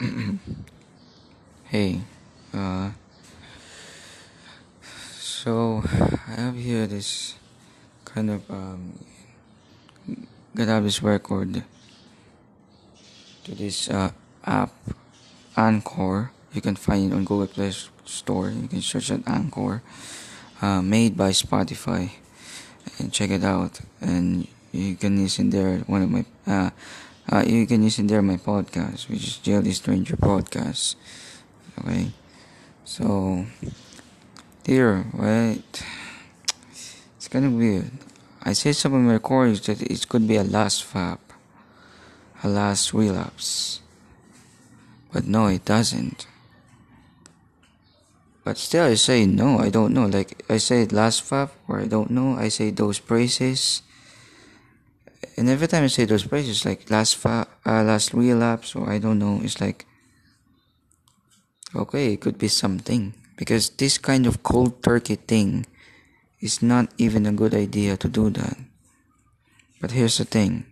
hey, uh, so I have here this kind of um, this record to this uh, app, Anchor. You can find it on Google Play Store. You can search at Anchor, uh, made by Spotify, and check it out. And you can listen there. One of my uh, uh, you can listen there my podcast, which is JLD Stranger Podcast. Okay, so here, wait, it's kind of weird. I said some of my recordings that it could be a last fap, a last relapse, but no, it doesn't. But still, I say no. I don't know. Like I say last fap, or I don't know. I say those phrases and every time I say those phrases, like last fa- uh, last relapse, or I don't know, it's like, okay, it could be something because this kind of cold turkey thing is not even a good idea to do that. But here's the thing: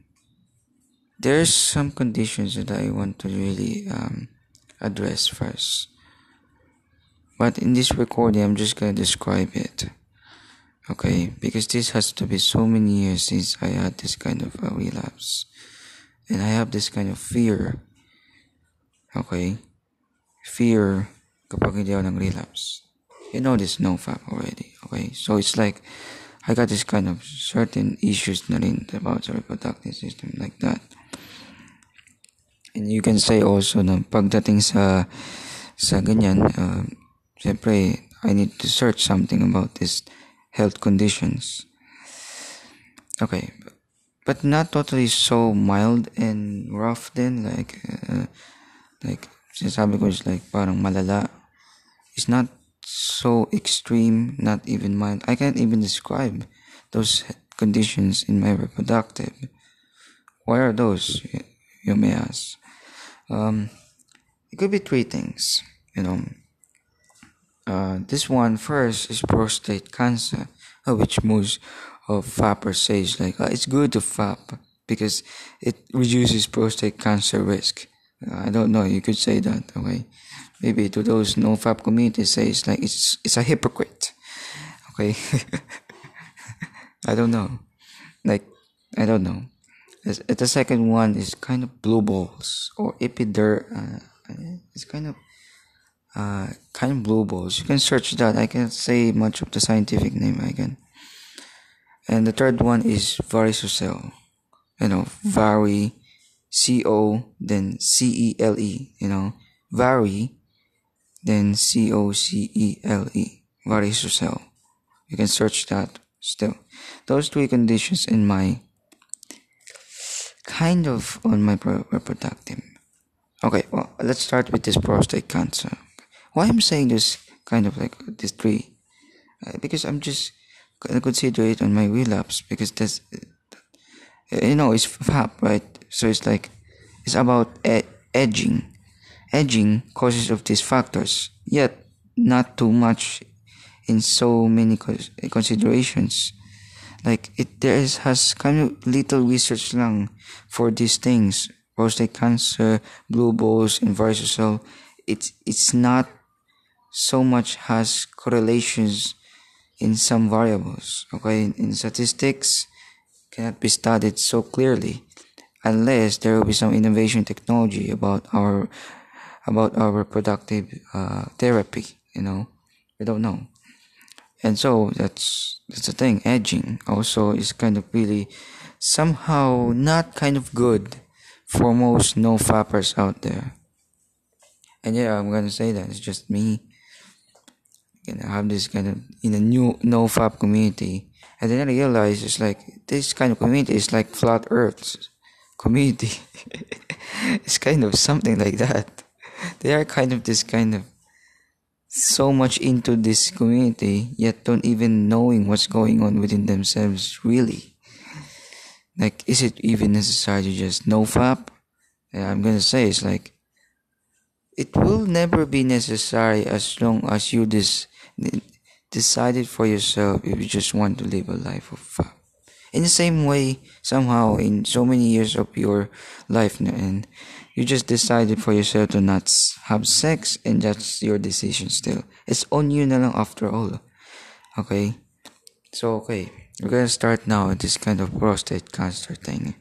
there's some conditions that I want to really um, address first. But in this recording, I'm just gonna describe it okay because this has to be so many years since i had this kind of a relapse. And i have this kind of fear. Okay? Fear kapag hindi ako ng relapse you know this no fap already. Okay? So it's like i got this kind of certain issues na rin about the reproductive system like that. And you can say also na pagdating sa sa ganyan uh, siyempre I need to search something about this health conditions. Okay, but not totally so mild and rough then like uh, like sinasabi ko is like parang malala. It's not so extreme, not even mild. I can't even describe those conditions in my reproductive. Why are those? You may ask. Um, it could be three things, you know. Uh, this one first is prostate cancer, uh, which most of fappers say is like uh, it's good to fap because it reduces prostate cancer risk. Uh, I don't know. You could say that. Okay, maybe to those no fap community say it's like it's it's a hypocrite. Okay, I don't know. Like I don't know. The second one is kind of blue balls or epider. Uh, it's kind of uh, kind of blue balls. You can search that. I can't say much of the scientific name. I can. And the third one is varicocele. You know, vari, C O, then C E L E. You know, vari, then C O C E L E. Varicocele. You can search that still. Those three conditions in my kind of on my reproductive. Okay, well, let's start with this prostate cancer why I'm saying this kind of like this three, uh, because I'm just gonna consider it on my relapse because that's uh, you know it's FAP right, so it's like it's about ed- edging. Edging causes of these factors, yet not too much in so many considerations. Like it there is has kind of little research lang for these things. Prostate cancer, blue balls, and varicocele. It's it's not so much has correlations in some variables. Okay, in statistics cannot be studied so clearly unless there will be some innovation technology about our about our reproductive uh, therapy. You know, we don't know, and so that's that's the thing. Edging also is kind of really somehow not kind of good for most no fappers out there. And yeah, I'm gonna say that it's just me you know, have this kind of in a new no fap community. And then I realized it's like this kind of community is like flat earth community. it's kind of something like that. They are kind of this kind of so much into this community yet don't even knowing what's going on within themselves really. Like is it even necessary to just no fap? Yeah, I'm gonna say it's like it will never be necessary as long as you this decide it for yourself if you just want to live a life of fun. In the same way, somehow, in so many years of your life, and you just decided for yourself to not have sex, and that's your decision still. It's on you na lang after all. Okay? So, okay. We're gonna start now this kind of prostate cancer thing.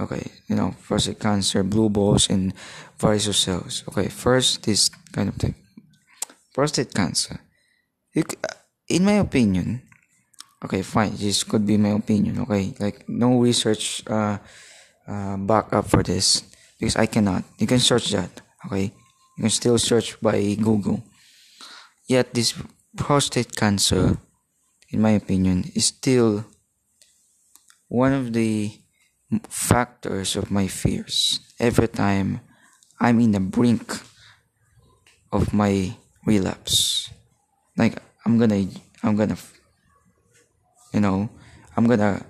Okay, you know, prostate cancer, blue balls, and varicocele. Okay, first, this kind of thing. Prostate cancer. You, in my opinion, okay, fine, this could be my opinion, okay? Like, no research uh, uh, back up for this because I cannot. You can search that, okay? You can still search by Google. Yet, this prostate cancer, in my opinion, is still one of the factors of my fears every time I'm in the brink of my relapse. Like I'm gonna, I'm gonna, you know, I'm gonna,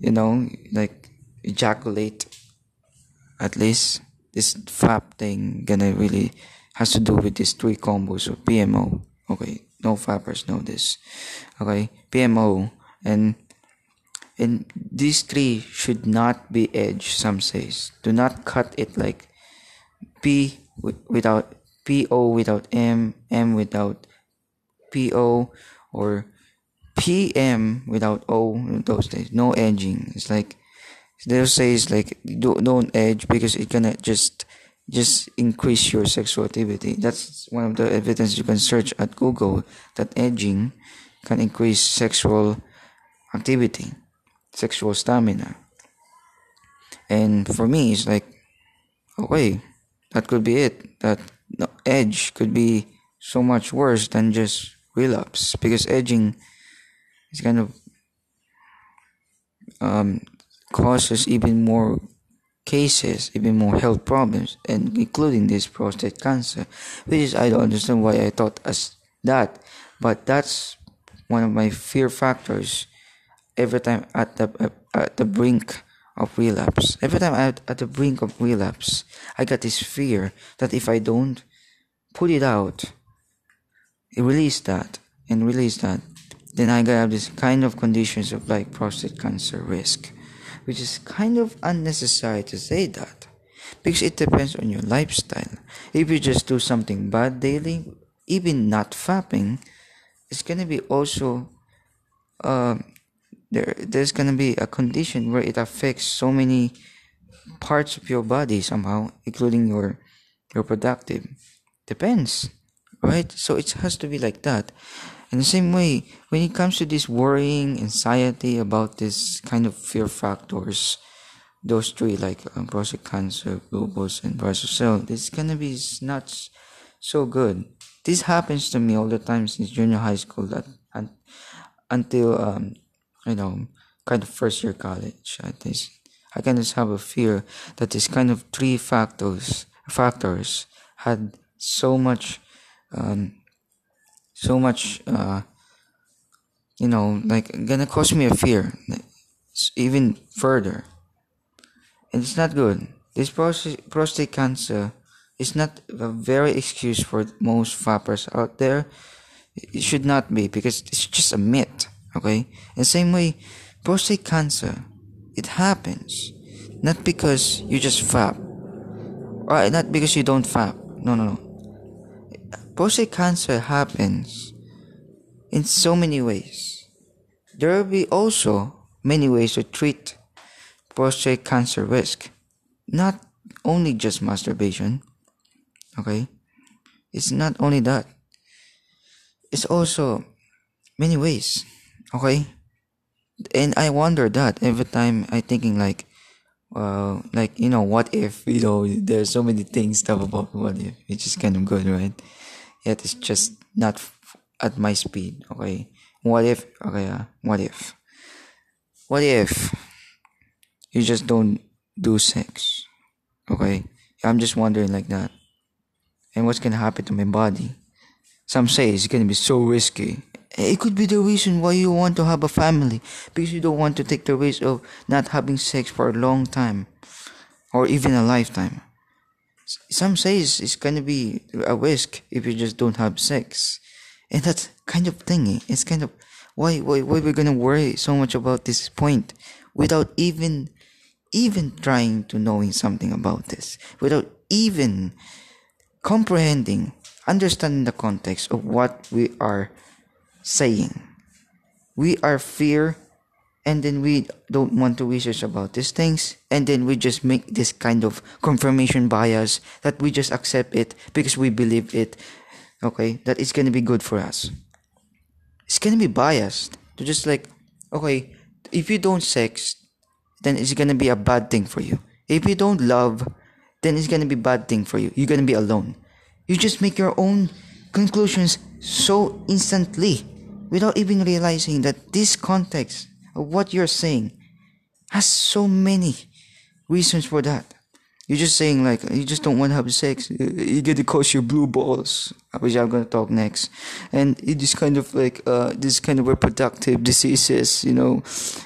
you know, like ejaculate. At least this FAP thing gonna really has to do with these three combos of PMO. Okay, no fappers know this. Okay, PMO and and these three should not be edged some says do not cut it like p without po without m m without po or pm without o those days. No edging. It's like they'll say it's like don't, don't edge because it gonna just just increase your sexual activity that's one of the evidence you can search at google that edging can increase sexual activity sexual stamina. And for me, it's like, okay, that could be it. That edge could be so much worse than just relapse because edging is kind of um, causes even more cases, even more health problems, and including this prostate cancer, which is I don't understand why I thought as that, but that's one of my fear factors every time at the uh, at the brink of relapse. Every time at, at the brink of relapse, I got this fear that if I don't put it out, release that and release that, then I got this kind of conditions of like prostate cancer risk, which is kind of unnecessary to say that because it depends on your lifestyle. If you just do something bad daily, even not fapping, it's gonna be also uh, there there's gonna be a condition where it affects so many parts of your body somehow, including your your productive. Depends, right? So it has to be like that. In the same way, when it comes to this worrying, anxiety about this kind of fear factors, those three like um, prostate cancer, blue balls, and varicocele, this gonna be not so good. This happens to me all the time since junior high school. That and until um, you know, kind of first year college. I think I kind of have a fear that this kind of three factors factors had so much, um, so much, uh, you know, like gonna cause me a fear, even further. And it's not good. This prostate, prostate cancer is not a very excuse for most fappers out there. It should not be because it's just a myth. Okay? The same way, prostate cancer, it happens not because you just fap, or not because you don't fap. No, no, no. Prostate cancer happens in so many ways. There will be also many ways to treat prostate cancer risk. Not only just masturbation. Okay? It's not only that. It's also many ways. Okay? And I wonder that every time I thinking like uh like you know what if you know there's so many things stuff about what if which is kind of good right? Yet it's just not f- at my speed okay? What if okay uh, what if? What if you just don't do sex okay? I'm just wondering like that. And what's gonna happen to my body some say it's gonna be so risky it could be the reason why you want to have a family because you don't want to take the risk of not having sex for a long time or even a lifetime. Some say it's, it's gonna be a risk if you just don't have sex. And that's kind of thingy. Eh? It's kind of Why why why we're gonna worry so much about this point without even even trying to knowing something about this, without even comprehending, understanding the context of what we are saying. We are fear and then we don't want to research about these things and then we just make this kind of confirmation bias that we just accept it because we believe it. Okay? That it's gonna be good for us. It's gonna be biased. To just like okay if you don't sex then it's gonna be a bad thing for you. If you don't love then it's gonna be bad thing for you you're gonna be alone you just make your own conclusions so instantly without even realizing that this context of what you're saying has so many reasons for that. You're just saying like you just don't want to have sex. You get to cause your blue balls, which I'm gonna talk next, and it is kind of like uh, this kind of reproductive diseases. You know,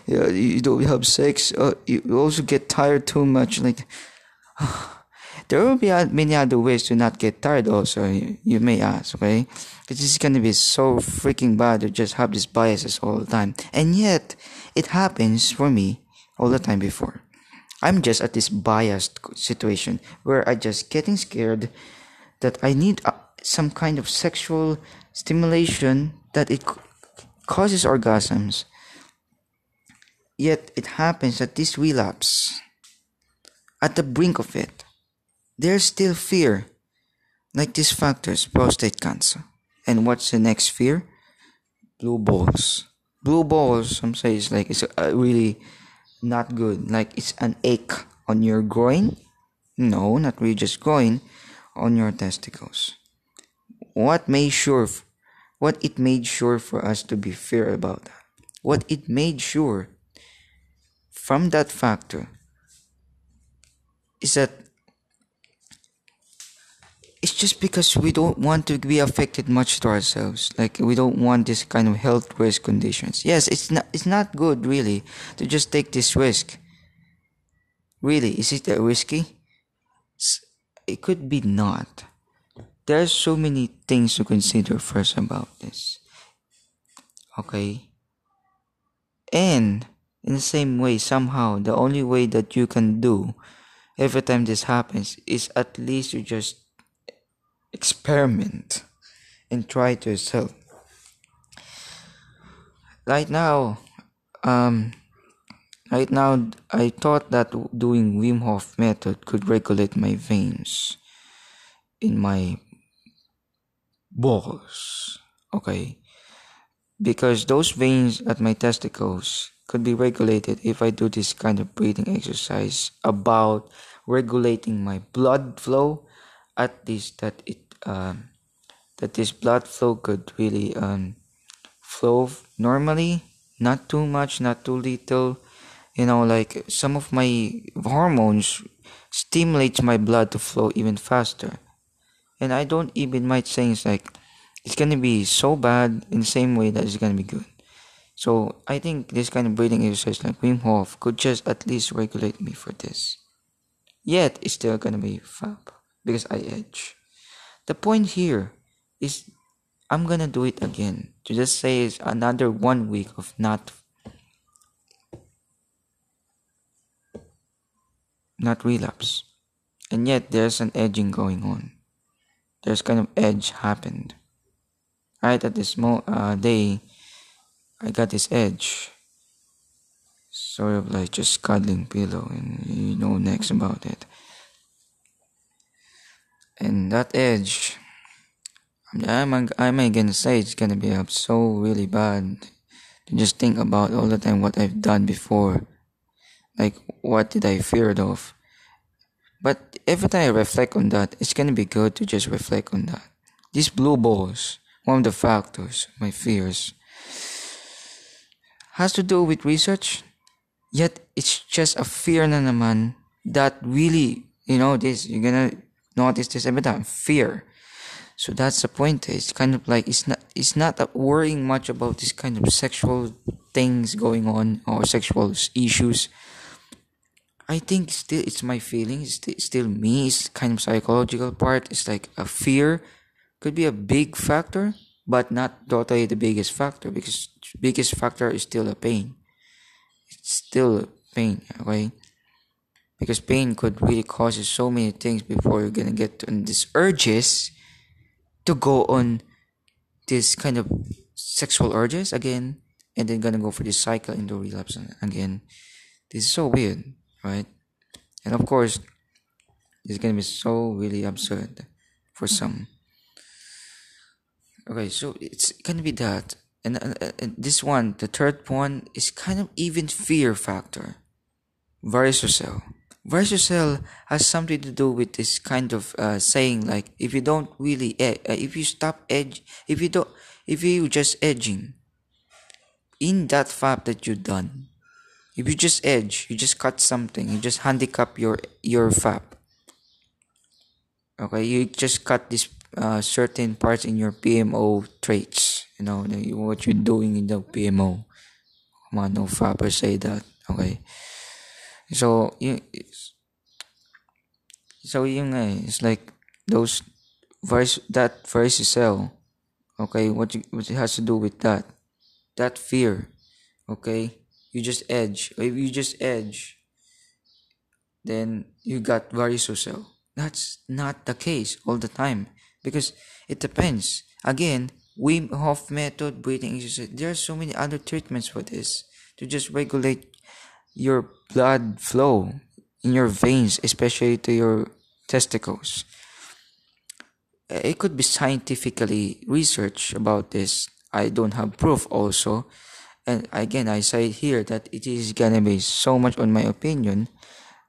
you don't have sex. Uh, you also get tired too much. Like there will be many other ways to not get tired. Also, you, may ask, okay? Because it's gonna be so freaking bad to just have these biases all the time, and yet it happens for me all the time before. I'm just at this biased situation where I just getting scared that I need uh, some kind of sexual stimulation that it causes orgasms. Yet it happens that this relapse, at the brink of it, there's still fear, like these factors, prostate cancer. And what's the next fear? Blue balls. Blue balls some say it's like it's uh, really not good. Like it's an ache on your groin. No not really just groin on your testicles. What made sure what it made sure for us to be fair about that? What it made sure from that factor is that it's just because we don't want to be affected much to ourselves. Like we don't want this kind of health risk conditions. Yes it's not it's not good really to just take this risk. Really is it that risky? It could be not. There's so many things to consider first about this. Okay? And in the same way somehow the only way that you can do every time this happens is at least you just experiment and try to yourself. Right now, um, right now I thought that doing Wim Hof method could regulate my veins in my balls. Okay, because those veins at my testicles could be regulated if I do this kind of breathing exercise about regulating my blood flow at least that it um, that this blood flow could really um, flow normally not too much not too little. You know like some of my hormones stimulates my blood to flow even faster. And i don't even might things like it's gonna be so bad in the same way that it's gonna be good. So i think this kind of breathing exercise like wim hof could just at least regulate me for this. Yet it's still gonna be fap because I edge. The point here is I'm gonna do it again to just say it's another one week of not not relapse. And yet there's an edging going on. There's kind of edge happened. Right at this mo- uh, day, I got this edge. Sort of like just cuddling pillow and you know next about it and that edge I'm, I'm again say it's gonna be up so really bad to just think about all the time what I've done before. Like what did I feared of? But every time I reflect on that it's gonna be good to just reflect on that. These blue balls one of the factors my fears has to do with research. Yet it's just a fear na naman that really you know this you're gonna notice this every time fear so that's the point it's kind of like it's not it's not worrying much about this kind of sexual things going on or sexual issues i think still it's my feelings it's still me it's kind of psychological part it's like a fear could be a big factor but not totally the biggest factor because biggest factor is still a pain. It's still a pain, okay? Because pain could really cause you so many things before you're gonna get on these urges to go on this kind of sexual urges again and then gonna go for this cycle into relapse again. This is so weird, right? And of course, it's gonna be so really absurd for some. Okay, so it's gonna be that, and, uh, and this one, the third one, is kind of even fear factor. Varicocele. Varicocele has something to do with this kind of uh, saying like if you don't really ed- uh, if you stop edge if you don't if you just edging in that fap that you done if you just edge you just cut something you just handicap your your fap. Okay you just cut this uh, certain parts in your PMO traits you know what you're doing in the PMO come on no fapper say that okay so you so yung uh, it's like those verse that varicocele okay what, you, what it has to do with that that fear okay you just edge if you just edge then you got varicocele that's not the case all the time because it depends. Again Wim Hof method breathing exercise there are so many other treatments for this to just regulate your blood flow in your veins especially to your testicles. Uh, it could be scientifically researched about this. I don't have proof also. And again i say here that it is gonna be so much on my opinion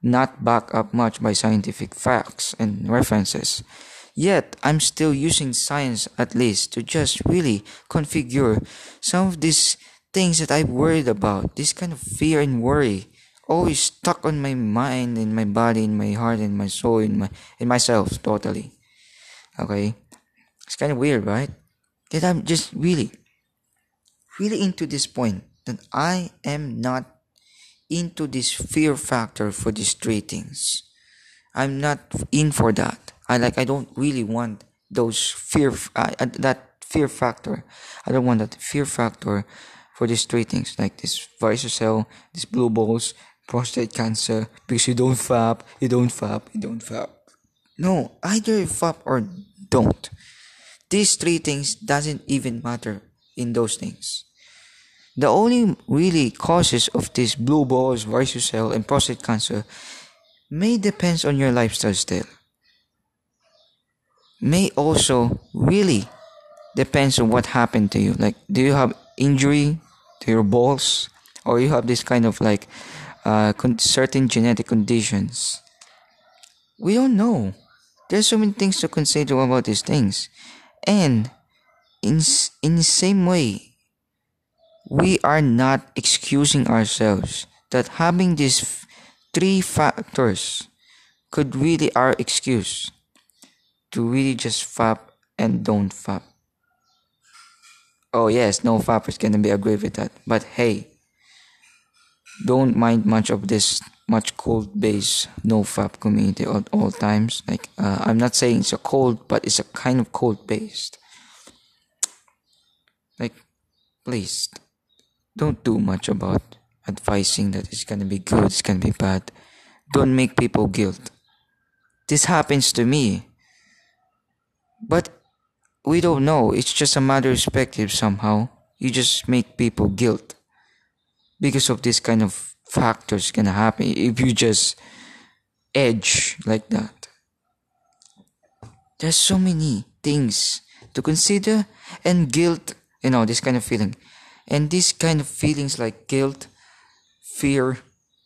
not backed up much by scientific facts and references. Yet i'm still using science at least to just really configure some of these things that i worried about this kind of fear and worry always stuck on my mind in my body in my heart in my soul in my in myself totally. Okay? It's kind of weird right? That i'm just really really into this point that i am not into this fear factor for these three things. I'm not in for that. I like i don't really want those fear uh, that fear factor. I don't want that fear factor for these three things like this varicocele these blue balls prostate cancer because you don't fap you don't fap you don't fap no either you fap or don't. These three things doesn't even matter in those things. The only really causes of these blue balls, varicocele, and prostate cancer may depends on your lifestyle still. May also really depends on what happened to you. Like, do you have injury to your balls, or you have this kind of like uh, certain genetic conditions? We don't know. There's so many things to consider about these things. And in, in the same way, we are not excusing ourselves that having these three factors could really our excuse to really just fap and don't fap. Oh yes, no fappers gonna be agree with that. But hey, don't mind much of this much cold base no fap community at all times. Like uh, i'm not saying it's a cold but it's a kind of cold based. Like please don't do much about advising that it's gonna be good it's gonna be bad. Don't make people guilt. This happens to me. But we don't know. It's just a matter of perspective somehow. You just make people guilt because of this kind of factors gonna happen if you just edge like that. There's so many things to consider and guilt you know this kind of feeling. And these kind of feelings like guilt fear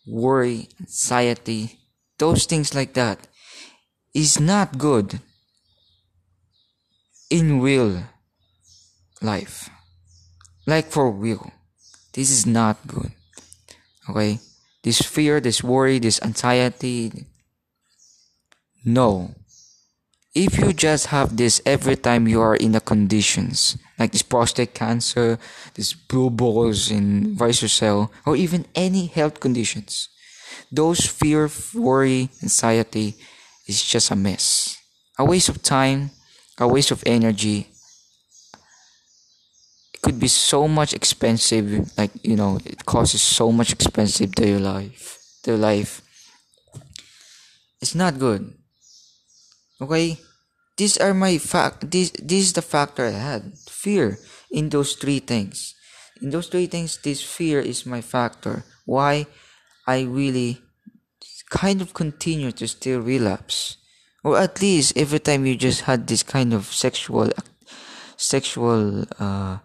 worry anxiety those things like that is not good in real life. Like for real this is not good. Okay? This fear, this worry, this anxiety. No. If you just have this every time you are in the conditions, like this prostate cancer, this blue balls in varicocele, or even any health conditions, those fear, worry, anxiety is just a mess. A waste of time, a waste of energy, could be so much expensive like you know it causes so much expensive to your life to life. It's not good. Okay? These are my fact this this is the factor i had. Fear in those three things. In those three things this fear is my factor. Why? I really kind of continue to still relapse. Or at least every time you just had this kind of sexual sexual uh,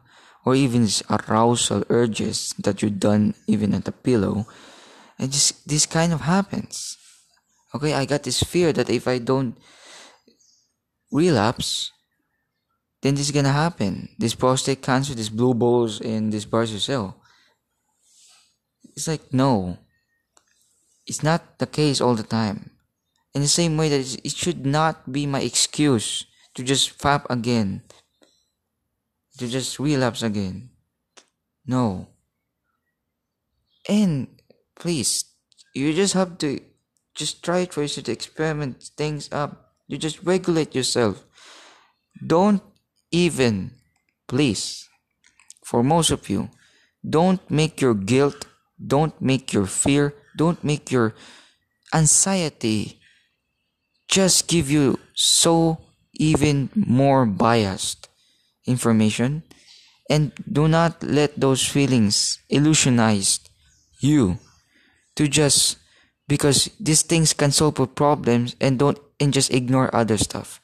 or even arousal urges that you done even at the pillow and just this kind of happens. Okay i got this fear that if i don't relapse then this is gonna happen. This prostate cancer this blue balls and this varicocele. It's like no. It's not the case all the time. In the same way that it should not be my excuse to just fap again to just relapse again. No. And please, you just have to just try to to experiment things up. You just regulate yourself. Don't even, please, for most of you, don't make your guilt, don't make your fear, don't make your anxiety just give you so even more biased information and do not let those feelings illusionize you to just because these things can solve problems and don't and just ignore other stuff.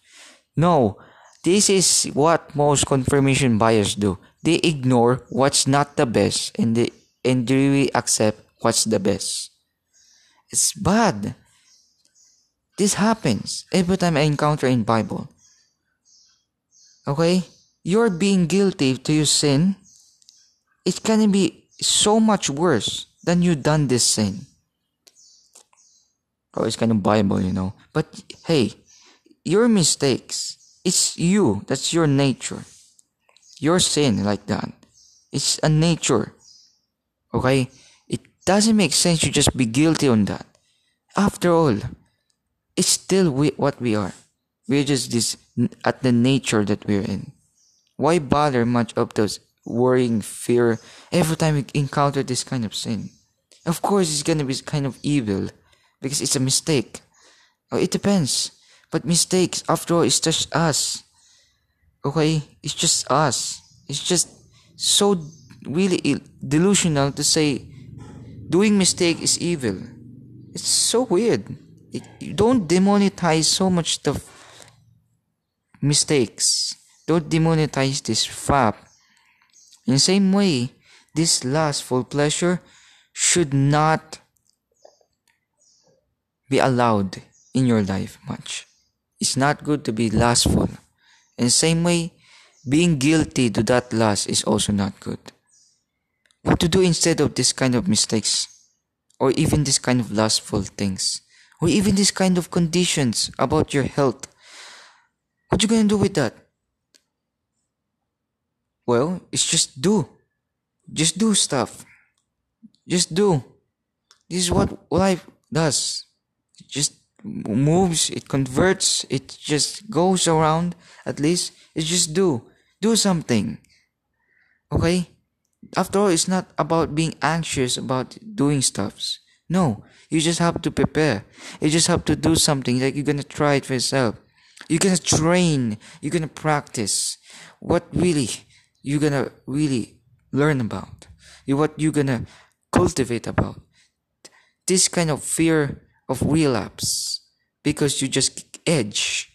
No this is what most confirmation bias do. They ignore what's not the best and they and really accept what's the best. It's bad. This happens every time i encounter in bible. Okay you're being guilty to your sin, it can be so much worse than you done this sin. Oh, it's kind of Bible, you know. But hey, your mistakes, it's you. That's your nature. Your sin like that. It's a nature. Okay? It doesn't make sense you just be guilty on that. After all, it's still we, what we are. We're just this at the nature that we're in. Why bother much of those worrying fear every time we encounter this kind of sin? Of course, it's gonna be kind of evil because it's a mistake. Oh, it depends. But mistakes, after all, it's just us. Okay? It's just us. It's just so really delusional to say doing mistake is evil. It's so weird. It, you don't demonetize so much the mistakes. Don't demonetize this fap. In same way, this lustful pleasure should not be allowed in your life much. It's not good to be lustful. In same way, being guilty to that lust is also not good. What to do instead of this kind of mistakes? Or even this kind of lustful things? Or even this kind of conditions about your health? What you gonna do with that? Well, it's just do. Just do stuff. Just do. This is what life does. It just moves, it converts, it just goes around. At least, it's just do. Do something. Okay? After all, it's not about being anxious about doing stuffs. No, you just have to prepare. You just have to do something like you're gonna try it for yourself. You're gonna train. You're gonna practice. What really you're gonna really learn about what you're gonna cultivate about. This kind of fear of relapse because you just edge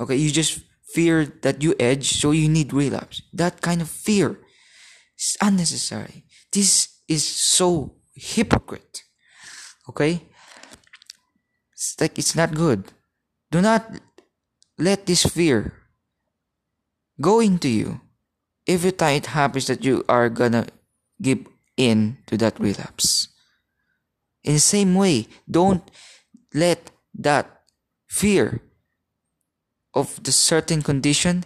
okay? You just fear that you edge so you need relapse. That kind of fear is unnecessary. This is so hypocrite okay? It's like it's not good. Do not let this fear go into you every time it happens that you are gonna give in to that relapse. In the same way, don't let that fear of the certain condition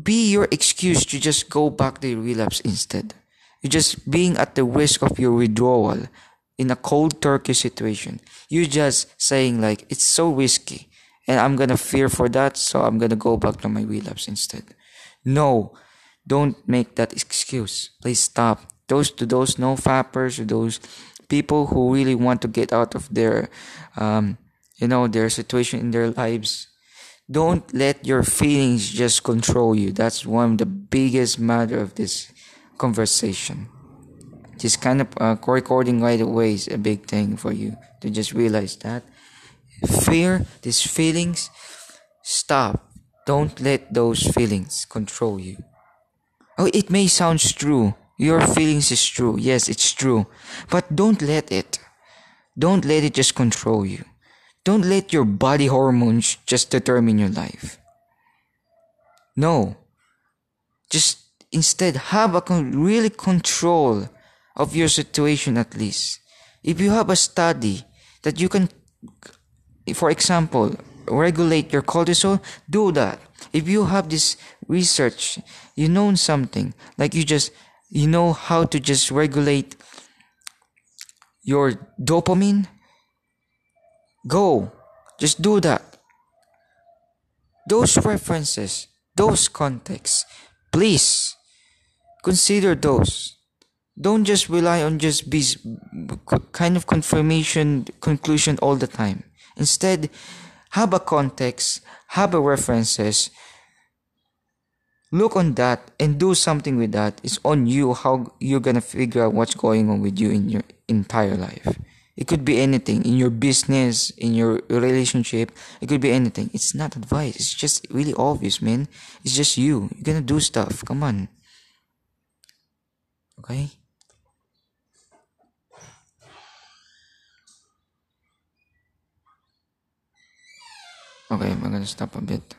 be your excuse to just go back to relapse instead. You're just being at the risk of your withdrawal in a cold turkey situation. You're just saying like it's so risky and I'm gonna fear for that, so I'm gonna go back to my relapse instead. No, Don't make that excuse. Please stop. Those to those no fappers, to those people who really want to get out of their, um, you know, their situation in their lives. Don't let your feelings just control you. That's one of the biggest matter of this conversation. This kind of uh, recording right away is a big thing for you to just realize that fear, these feelings, stop. Don't let those feelings control you. Oh, it may sound true. Your feelings is true. Yes, it's true. But don't let it. Don't let it just control you. Don't let your body hormones just determine your life. No. Just instead have a con- really control of your situation at least. If you have a study that you can, for example, regulate your cortisol, do that. If you have this research, you know something, like you just, you know how to just regulate your dopamine, go. Just do that. Those references, those contexts, please consider those. Don't just rely on just be kind of confirmation conclusion all the time. Instead, have a context, have a references, look on that and do something with that. It's on you how you're gonna figure out what's going on with you in your entire life. It could be anything in your business, in your relationship. It could be anything. It's not advice. It's just really obvious, man. It's just you. You're gonna do stuff. Come on. Okay? Okay, I'm gonna stop a bit. Wait lang.